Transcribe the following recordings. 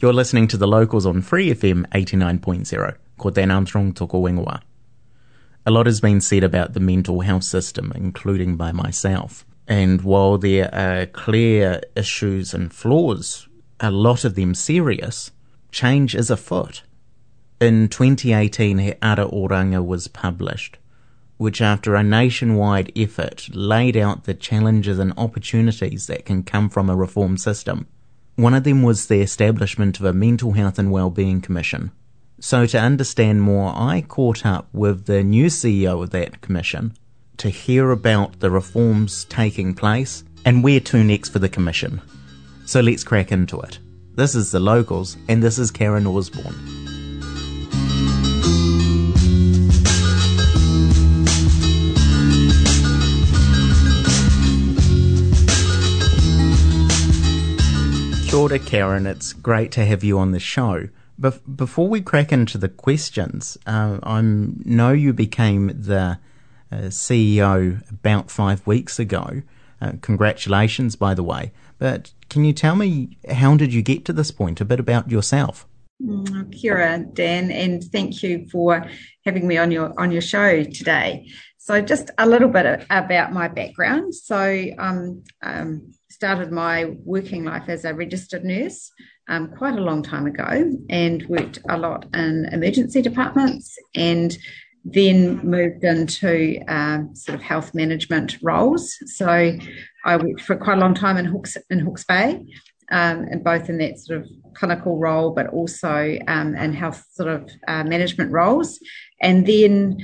You're listening to the locals on Free FM 89.0. Ko Dan Armstrong toko. A lot has been said about the mental health system, including by myself. And while there are clear issues and flaws, a lot of them serious, change is afoot. In 2018, He Ara Oranga was published, which after a nationwide effort laid out the challenges and opportunities that can come from a reform system. One of them was the establishment of a Mental Health and Wellbeing Commission. So, to understand more, I caught up with the new CEO of that commission to hear about the reforms taking place and where to next for the commission. So, let's crack into it. This is The Locals, and this is Karen Orsborn. Ora, Karen. It's great to have you on the show. Bef- before we crack into the questions, uh, I know you became the uh, CEO about five weeks ago. Uh, congratulations, by the way. But can you tell me how did you get to this point? A bit about yourself. Mm, kia ora, Dan, and thank you for having me on your on your show today. So, just a little bit about my background. So, um, um, started my working life as a registered nurse um, quite a long time ago and worked a lot in emergency departments and then moved into um, sort of health management roles. So I worked for quite a long time in Hawke's, in Hawke's Bay, um, and both in that sort of clinical role, but also um, in health sort of uh, management roles. And then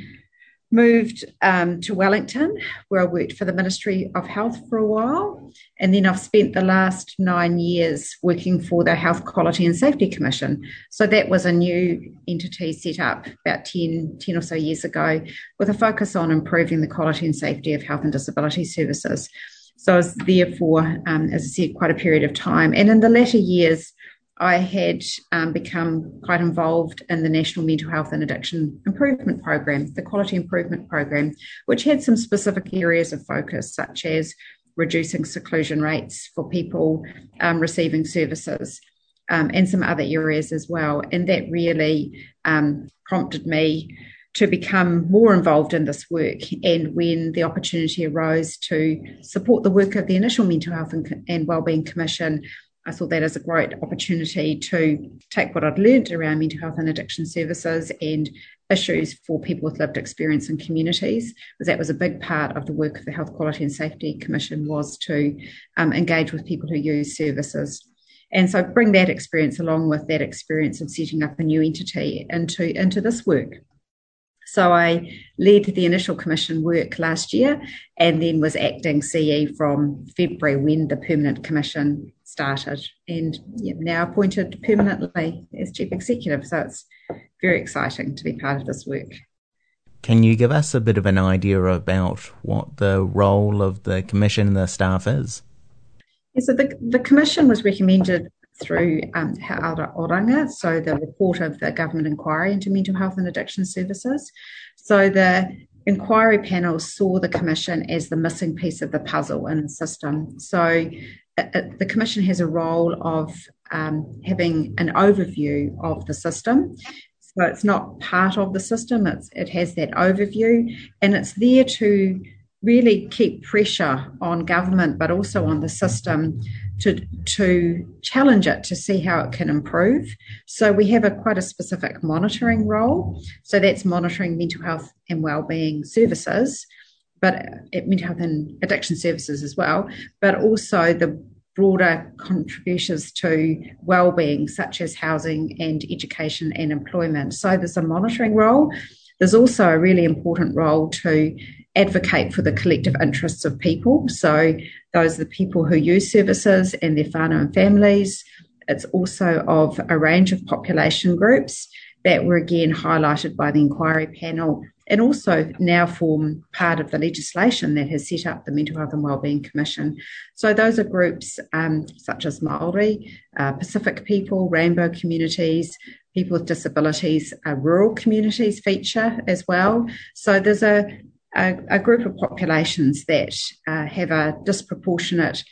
moved um, to Wellington, where I worked for the Ministry of Health for a while. And then I've spent the last nine years working for the Health Quality and Safety Commission. So that was a new entity set up about 10, 10 or so years ago with a focus on improving the quality and safety of health and disability services. So I was there for, um, as I said, quite a period of time. And in the latter years, I had um, become quite involved in the National Mental Health and Addiction Improvement Program, the Quality Improvement Program, which had some specific areas of focus, such as reducing seclusion rates for people um, receiving services. Um, and some other areas as well. And that really um, prompted me to become more involved in this work. And when the opportunity arose to support the work of the initial Mental Health and, and Wellbeing Commission, I saw that as a great opportunity to take what I'd learned around mental health and addiction services and issues for people with lived experience in communities, because that was a big part of the work of the Health Quality and Safety Commission was to um, engage with people who use services. And so bring that experience along with that experience of setting up a new entity into, into this work. So I led the initial commission work last year and then was acting CE from February when the permanent commission started and yeah, now appointed permanently as chief executive. So it's very exciting to be part of this work. Can you give us a bit of an idea about what the role of the commission and the staff is? Yeah, so the, the commission was recommended through um, Oranga, so the report of the government inquiry into mental health and addiction services. So the inquiry panel saw the commission as the missing piece of the puzzle in the system. So the commission has a role of um, having an overview of the system. So it's not part of the system, it's, it has that overview, and it's there to really keep pressure on government, but also on the system to to challenge it to see how it can improve. So we have a quite a specific monitoring role. So that's monitoring mental health and wellbeing services, but mental health and addiction services as well, but also the broader contributions to well-being such as housing and education and employment. So there's a monitoring role. There's also a really important role to advocate for the collective interests of people. So those are the people who use services and their whānau and families, It's also of a range of population groups that were again highlighted by the inquiry panel and also now form part of the legislation that has set up the Mental Health and Wellbeing Commission. So those are groups um, such as Maori, uh, Pacific people, rainbow communities, people with disabilities, uh, rural communities feature as well. So there's a, a, a group of populations that uh, have a disproportionate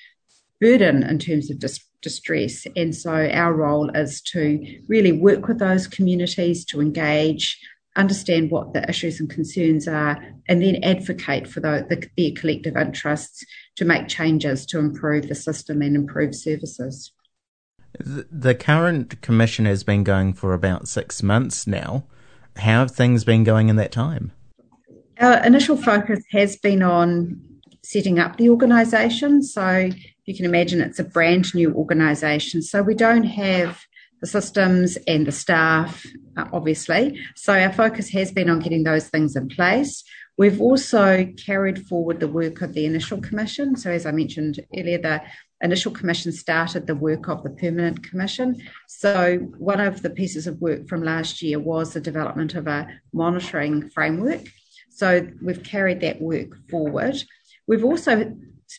burden in terms of dis- distress. And so our role is to really work with those communities to engage, understand what the issues and concerns are, and then advocate for the, the, their collective interests to make changes to improve the system and improve services. The current commission has been going for about six months now. How have things been going in that time? Our initial focus has been on setting up the organisation. So you can imagine it's a brand new organisation. So we don't have the systems and the staff, Uh, obviously. So our focus has been on getting those things in place. We've also carried forward the work of the initial commission. So, as I mentioned earlier, the initial commission started the work of the permanent commission. So, one of the pieces of work from last year was the development of a monitoring framework. So, we've carried that work forward. We've also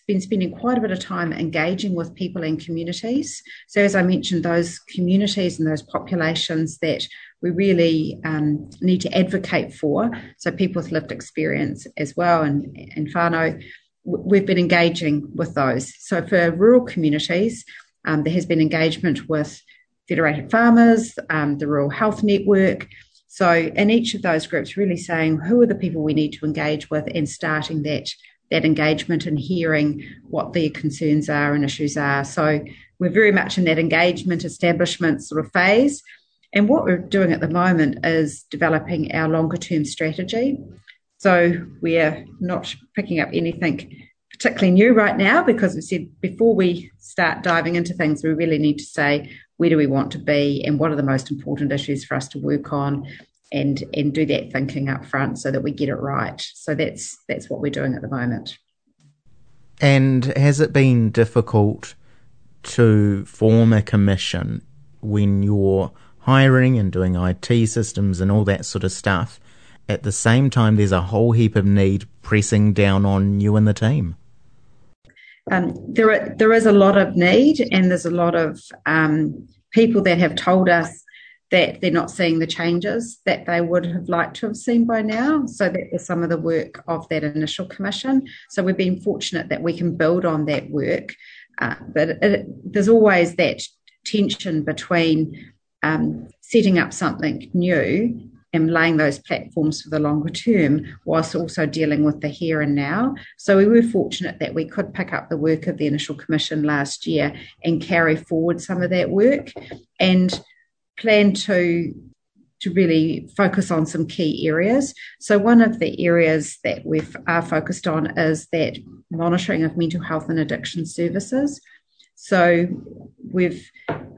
been spending quite a bit of time engaging with people and communities. So, as I mentioned, those communities and those populations that we really um, need to advocate for, so people with lived experience as well, and, and whānau, we've been engaging with those. So, for rural communities, um, there has been engagement with Federated Farmers, um, the Rural Health Network. So, in each of those groups, really saying who are the people we need to engage with and starting that that engagement and hearing what their concerns are and issues are. So we're very much in that engagement establishment sort of phase. And what we're doing at the moment is developing our longer term strategy. So we're not picking up anything particularly new right now because we said before we start diving into things, we really need to say where do we want to be and what are the most important issues for us to work on and and do that thinking up front so that we get it right. So that's that's what we're doing at the moment. And has it been difficult to form a commission when you're hiring and doing IT systems and all that sort of stuff? At the same time, there's a whole heap of need pressing down on you and the team. Um, there, are, there is a lot of need, and there's a lot of um, people that have told us that they're not seeing the changes that they would have liked to have seen by now. So that was some of the work of that initial commission. So we've been fortunate that we can build on that work. Uh, but it, there's always that tension between um, setting up something new and laying those platforms for the longer term, whilst also dealing with the here and now. So we were fortunate that we could pick up the work of the initial commission last year and carry forward some of that work. And plan to to really focus on some key areas. So one of the areas that we are focused on is that monitoring of mental health and addiction services. So we've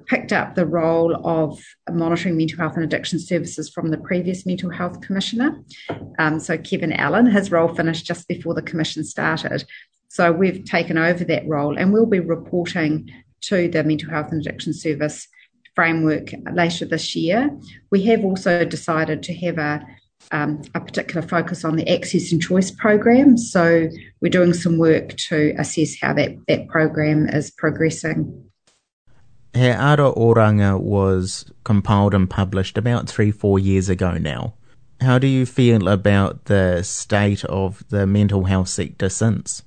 picked up the role of monitoring mental health and addiction services from the previous mental health commissioner. Um, so Kevin Allan, his role finished just before the commission started. So we've taken over that role and we'll be reporting to the mental health and addiction service framework later this year. We have also decided to have a um, a particular focus on the Access and Choice program. So we're doing some work to assess how that, that program is progressing. He Ara Oranga was compiled and published about three, four years ago now. How do you feel about the state of the mental health sector since?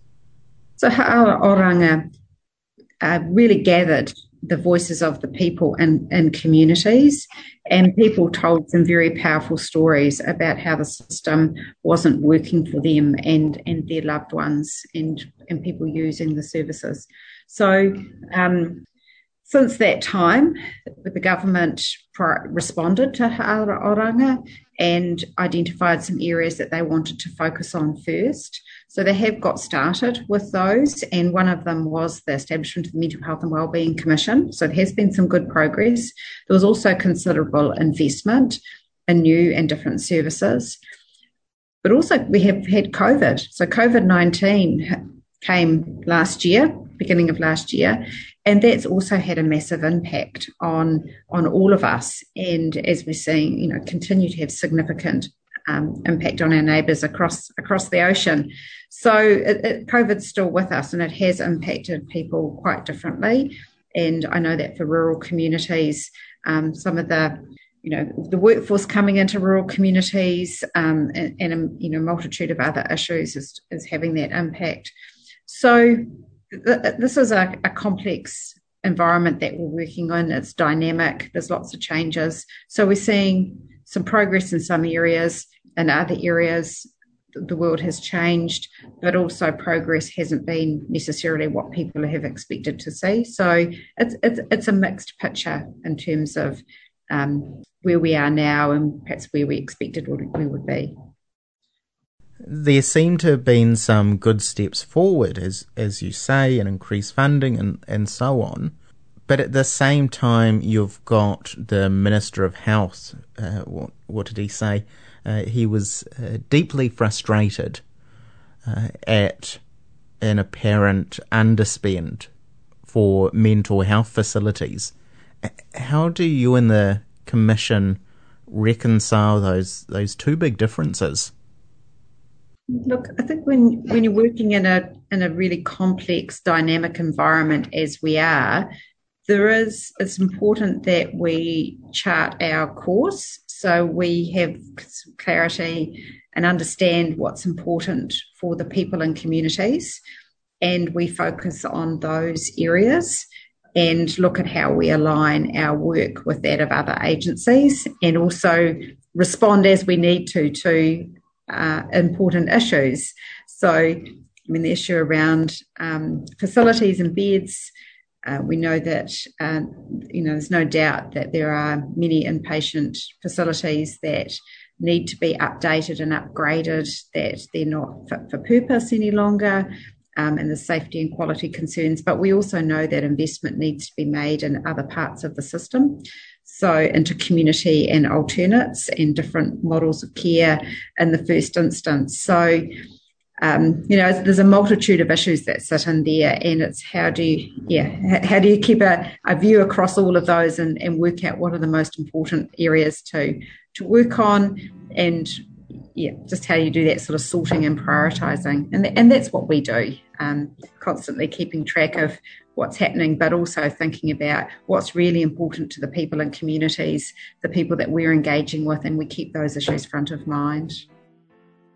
So He Ara Oranga uh, really gathered the voices of the people and, and communities. And people told some very powerful stories about how the system wasn't working for them and, and their loved ones and, and people using the services. So, um, since that time, the government responded to Oranga and identified some areas that they wanted to focus on first. So they have got started with those, and one of them was the establishment of the Mental Health and Wellbeing Commission. So there has been some good progress. There was also considerable investment in new and different services. But also, we have had COVID. So COVID 19 came last year beginning of last year, and that's also had a massive impact on on all of us. And as we're seeing, you know, continue to have significant um, impact on our neighbours across across the ocean. So it, it, COVID's still with us, and it has impacted people quite differently. And I know that for rural communities, um, some of the you know the workforce coming into rural communities um, and, and, a you know multitude of other issues is, is having that impact. So this is a, a complex environment that we're working on. It's dynamic. There's lots of changes. So we're seeing some progress in some areas. In other areas, the world has changed, but also progress hasn't been necessarily what people have expected to see. So it's it's, it's a mixed picture in terms of um, where we are now and perhaps where we expected we would be. There seem to have been some good steps forward, as as you say, and increased funding and, and so on. But at the same time, you've got the Minister of Health. Uh, what, what did he say? Uh, he was uh, deeply frustrated uh, at an apparent underspend for mental health facilities. How do you and the Commission reconcile those those two big differences? Look, I think when when you're working in a in a really complex, dynamic environment as we are, there is it's important that we chart our course so we have clarity and understand what's important for the people and communities and we focus on those areas and look at how we align our work with that of other agencies and also respond as we need to to uh, important issues. So I mean, the issue around um, facilities and beds, uh, we know that uh, you know there's no doubt that there are many inpatient facilities that need to be updated and upgraded, that they're not fit for purpose any longer, and the safety and quality concerns. But we also know that investment needs to be made in other parts of the system. So, into community and alternates and different models of care in the first instance. So, um, you know, there's a multitude of issues that sit in there, and it's how do you, yeah, how do you keep a, a view across all of those and, and work out what are the most important areas to to work on, and yeah, just how you do that sort of sorting and prioritizing, and and that's what we do, um, constantly keeping track of what's happening, but also thinking about what's really important to the people and communities, the people that we're engaging with, and we keep those issues front of mind.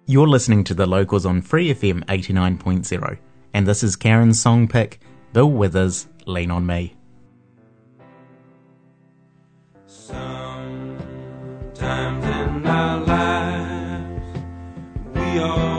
You're listening to the locals on Free FM 89.0, and this is Karen's song pick, Bill Withers, Lean on Me. Sometimes in our lives, we all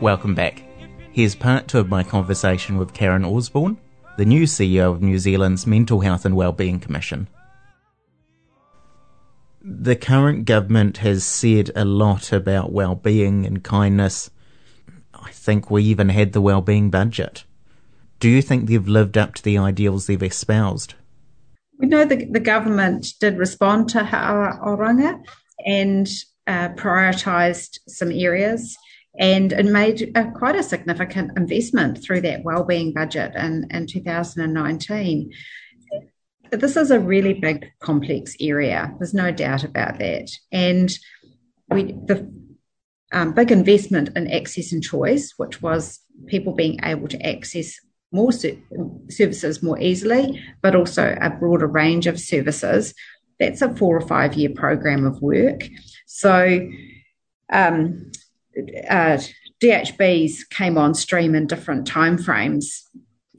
Welcome back. Here's part two of my conversation with Karen Orsborn, the new CEO of New Zealand's Mental Health and Wellbeing Commission. The current government has said a lot about well-being and kindness. I think we even had the well-being budget. Do you think they've lived up to the ideals they've espoused? We know the, the government did respond to Oranga and uh, prioritised some areas and, and made a, quite a significant investment through that wellbeing budget in, in 2019. This is a really big, complex area. There's no doubt about that. And we the um, big investment in access and choice, which was people being able to access more services more easily, but also a broader range of services. That's a four or five year program of work. So, um, uh, DHBs came on stream in different timeframes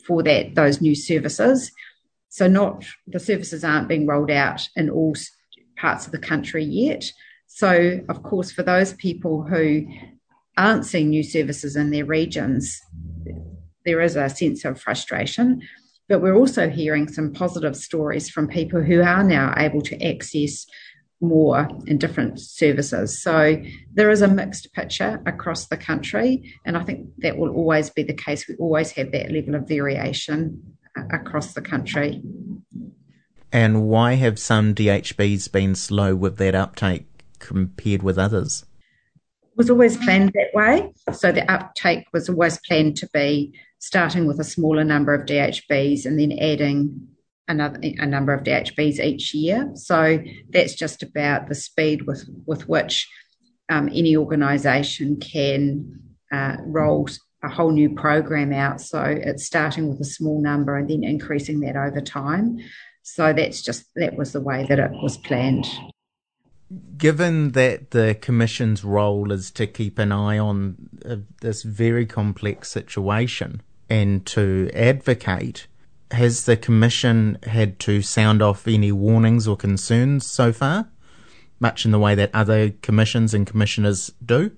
for that those new services. So not the services aren't being rolled out in all parts of the country yet. So of course, for those people who aren't seeing new services in their regions, there is a sense of frustration. But we're also hearing some positive stories from people who are now able to access more in different services. So there is a mixed picture across the country, and I think that will always be the case. We always have that level of variation uh, across the country. And why have some DHBs been slow with that uptake compared with others? It was always planned that way. So the uptake was always planned to be starting with a smaller number of DHBs and then adding another a number of DHBs each year. So that's just about the speed with with which um, any organisation can uh, roll a whole new program out. So it's starting with a small number and then increasing that over time. So that's just that was the way that it was planned. Given that the Commission's role is to keep an eye on uh, this very complex situation and to advocate has the Commission had to sound off any warnings or concerns so far, much in the way that other commissions and commissioners do?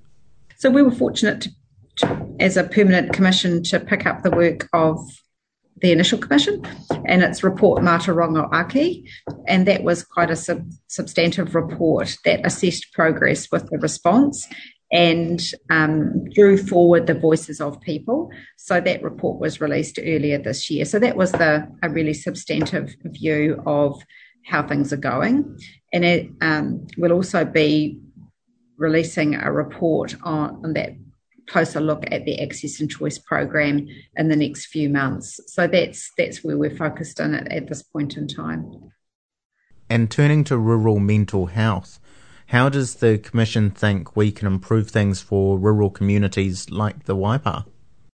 So we were fortunate to, to, as a permanent commission to pick up the work of the initial commission and its report Mā te rongo ake, and that was quite a sub- substantive report that assessed progress with the response and um, drew forward the voices of people. So that report was released earlier this year. So that was the a really substantive view of how things are going, and it um, will also be releasing a report on, on that closer look at the access and choice program in the next few months. So that's that's where we're focused on it at this point in time. And turning to rural mental health, how does the Commission think we can improve things for rural communities like the Waipa?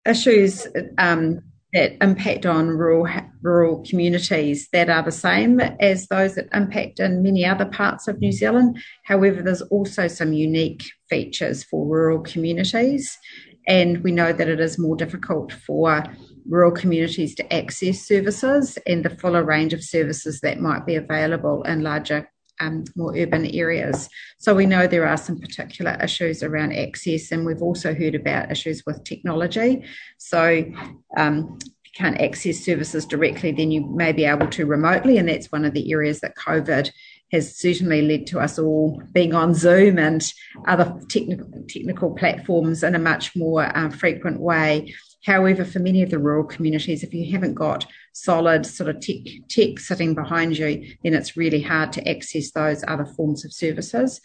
Issues um, that impact on rural rural communities that are the same as those that impact in many other parts of New Zealand. However, there's also some unique features for rural communities, and we know that it is more difficult for rural communities to access services and the fuller range of services that might be available in larger um, more urban areas. So we know there are some particular issues around access, and we've also heard about issues with technology. So um, if you can't access services directly, then you may be able to remotely, and that's one of the areas that COVID has certainly led to us all being on Zoom and other technical technical platforms in a much more uh, frequent way. However, for many of the rural communities, if you haven't got solid sort of tech, tech sitting behind you, then it's really hard to access those other forms of services.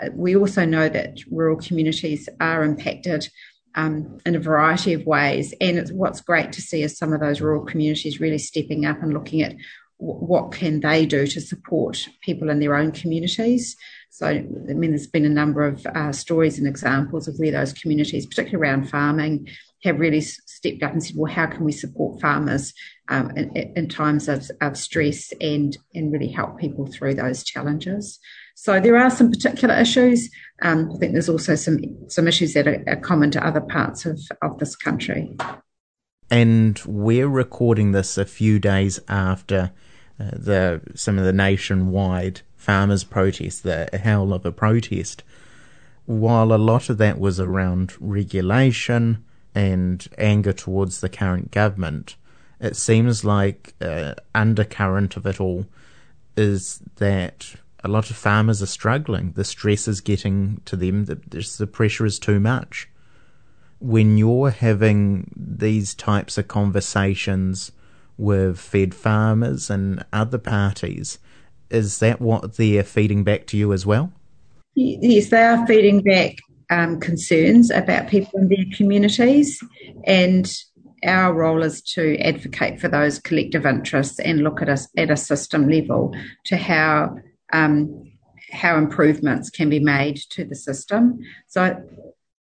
Uh, we also know that rural communities are impacted um, in a variety of ways. And what's great to see is some of those rural communities really stepping up and looking at what can they do to support people in their own communities. So, I mean, there's been a number of uh, stories and examples of where those communities, particularly around farming, have really stepped up and said, well, how can we support farmers um, in, in, times of, of stress and, and really help people through those challenges? So there are some particular issues. Um, I think there's also some some issues that are, are common to other parts of, of this country. And we're recording this a few days after uh, the some of the nationwide farmers' protests, the Howl of a Protest. While a lot of that was around regulation and anger towards the current government, it seems like uh, undercurrent of it all is that a lot of farmers are struggling. The stress is getting to them. The, the pressure is too much. When you're having these types of conversations with fed farmers and other parties, is that what they're feeding back to you as well? Yes, they are feeding back um, concerns about people in their communities, and our role is to advocate for those collective interests and look at us at a system level to how um, how improvements can be made to the system. So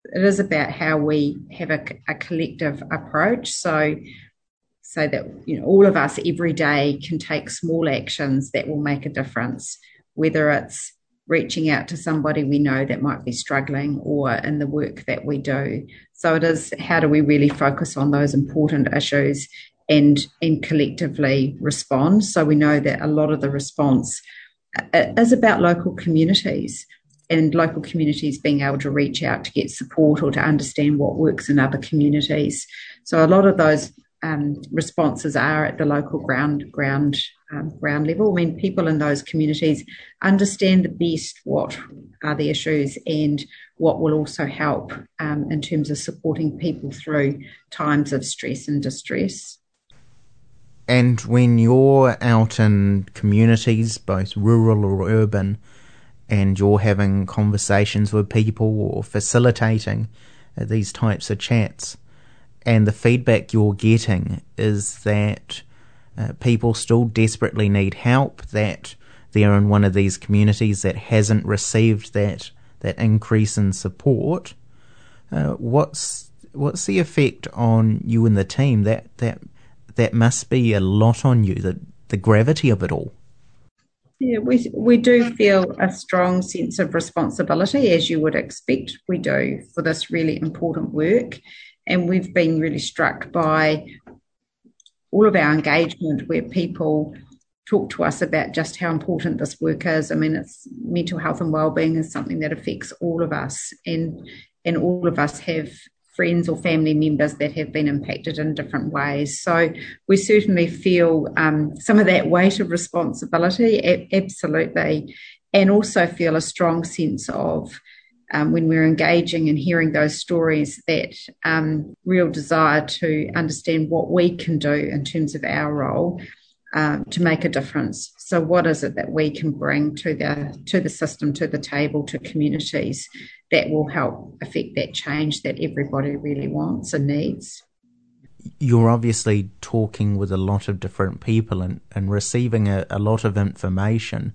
it is about how we have a, a collective approach. So so that you know all of us every day can take small actions that will make a difference, whether it's reaching out to somebody we know that might be struggling or in the work that we do. So it is how do we really focus on those important issues and and collectively respond. So we know that a lot of the response is about local communities and local communities being able to reach out to get support or to understand what works in other communities. So a lot of those um, responses are at the local ground ground um, ground level. I mean, people in those communities understand the best what are the issues and what will also help um, in terms of supporting people through times of stress and distress. And when you're out in communities, both rural or urban, and you're having conversations with people or facilitating uh, these types of chats, and the feedback you're getting is that uh, people still desperately need help, that they're in one of these communities that hasn't received that that increase in support. Uh, what's what's the effect on you and the team that that that must be a lot on you, the, the gravity of it all. Yeah, we, we do feel a strong sense of responsibility, as you would expect we do, for this really important work. And we've been really struck by all of our engagement where people talk to us about just how important this work is. I mean, it's mental health and well-being is something that affects all of us, and and all of us have friends or family members that have been impacted in different ways. So we certainly feel um, some of that weight of responsibility, absolutely, and also feel a strong sense of. Um, when we're engaging and hearing those stories, that um, real desire to understand what we can do in terms of our role um, to make a difference. So, what is it that we can bring to the to the system, to the table, to communities that will help affect that change that everybody really wants and needs? You're obviously talking with a lot of different people and, and receiving a, a lot of information.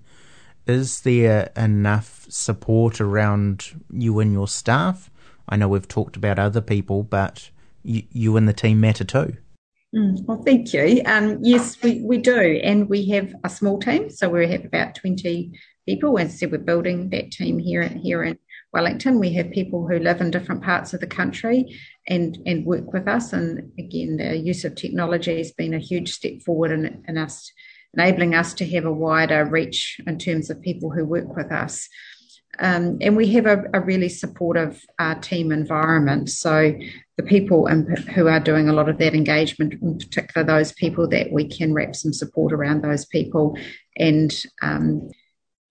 Is there enough support around you and your staff? I know we've talked about other people, but you, you and the team matter too. Mm, well, thank you. Um, yes, we, we do. And we have a small team. So we have about 20 people. As I said, we're building that team here, here in Wellington. We have people who live in different parts of the country and, and work with us. And again, the use of technology has been a huge step forward in, in us, enabling us to have a wider reach in terms of people who work with us. Um, and we have a, a really supportive uh, team environment. So the people who are doing a lot of that engagement, in particular those people that we can wrap some support around those people, and um,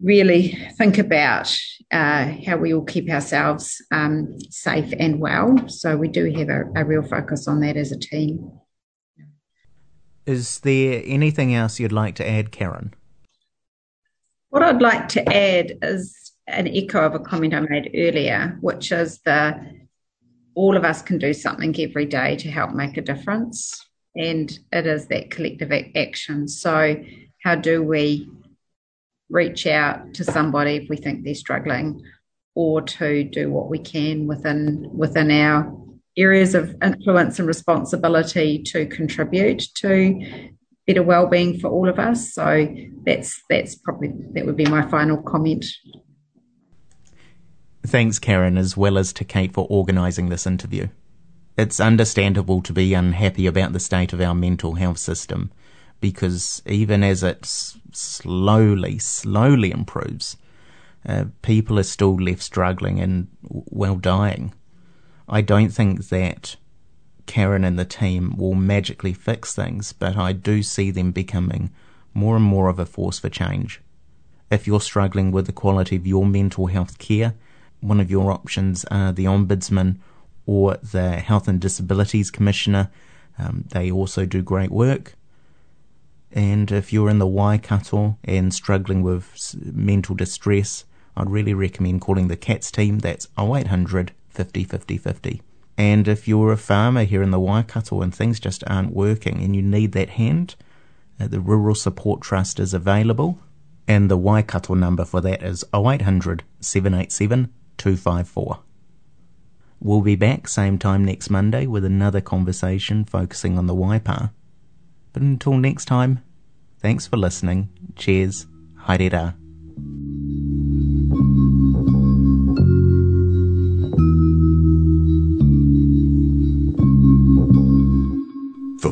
really think about uh, how we all keep ourselves um, safe and well. So we do have a, a real focus on that as a team. Is there anything else you'd like to add, Karen? What I'd like to add is an echo of a comment I made earlier, which is the all of us can do something every day to help make a difference. And it is that collective action. So, how do we reach out to somebody if we think they're struggling, or to do what we can within within our areas of influence and responsibility to contribute to better well-being for all of us. So that's that's probably that would be my final comment. Thanks, Karen, as well as to Kate for organising this interview. It's understandable to be unhappy about the state of our mental health system because even as it slowly, slowly improves, uh, people are still left struggling and, well, dying. I don't think that Karen and the team will magically fix things, but I do see them becoming more and more of a force for change. If you're struggling with the quality of your mental health care, one of your options are the Ombudsman or the Health and Disabilities Commissioner. Um, they also do great work. And if you're in the Waikato and struggling with mental distress, I'd really recommend calling the CATS team. That's 0800 50 50 50. And if you're a farmer here in the Waikato and things just aren't working and you need that hand, uh, the Rural Support Trust is available. And the Waikato number for that is 0800 787 254. We'll be back same time next Monday with another conversation focusing on the Waipa. But until next time, thanks for listening. Cheers. Haere